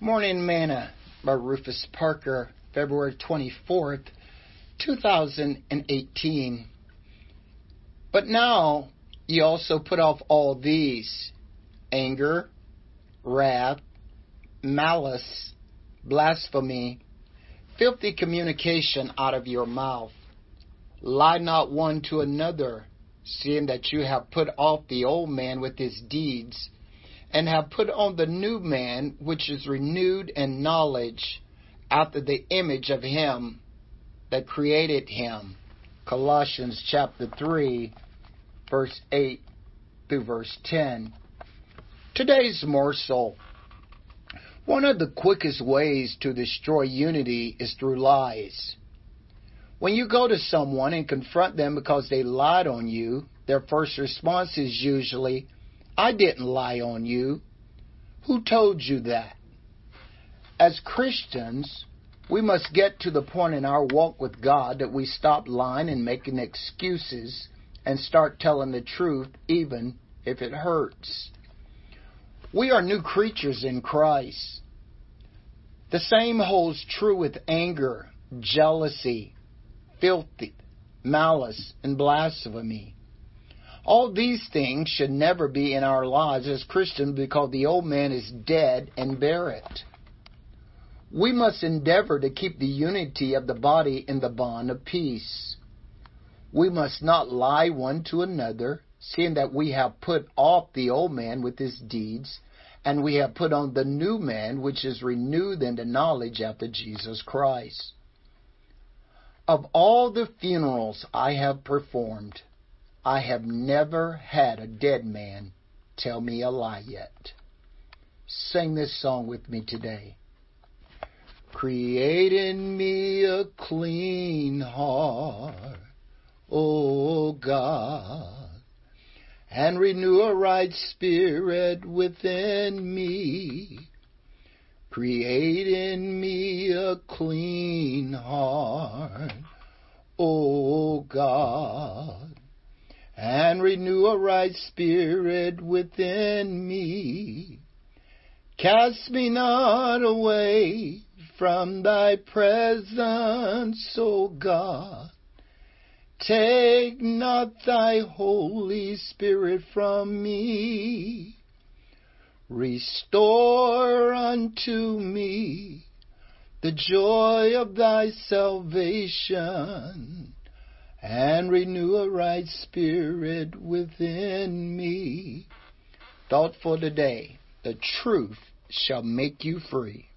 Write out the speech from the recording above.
Morning Manna by Rufus Parker, February 24th, 2018. But now ye also put off all these anger, wrath, malice, blasphemy, filthy communication out of your mouth. Lie not one to another, seeing that you have put off the old man with his deeds and have put on the new man, which is renewed in knowledge after the image of him that created him. Colossians chapter 3, verse 8 through verse 10. Today's morsel. One of the quickest ways to destroy unity is through lies. When you go to someone and confront them because they lied on you, their first response is usually, I didn't lie on you. Who told you that? As Christians, we must get to the point in our walk with God that we stop lying and making excuses and start telling the truth, even if it hurts. We are new creatures in Christ. The same holds true with anger, jealousy, filthy, malice, and blasphemy. All these things should never be in our lives as Christians because the old man is dead and buried. We must endeavor to keep the unity of the body in the bond of peace. We must not lie one to another, seeing that we have put off the old man with his deeds, and we have put on the new man, which is renewed in the knowledge after Jesus Christ. Of all the funerals I have performed, I have never had a dead man tell me a lie yet. Sing this song with me today. Create in me a clean heart, O God, and renew a right spirit within me. Create in me a clean heart, O God and renew a right spirit within me. Cast me not away from thy presence, O God. Take not thy Holy Spirit from me. Restore unto me the joy of thy salvation and renew a right spirit within me. Thought for today the truth shall make you free.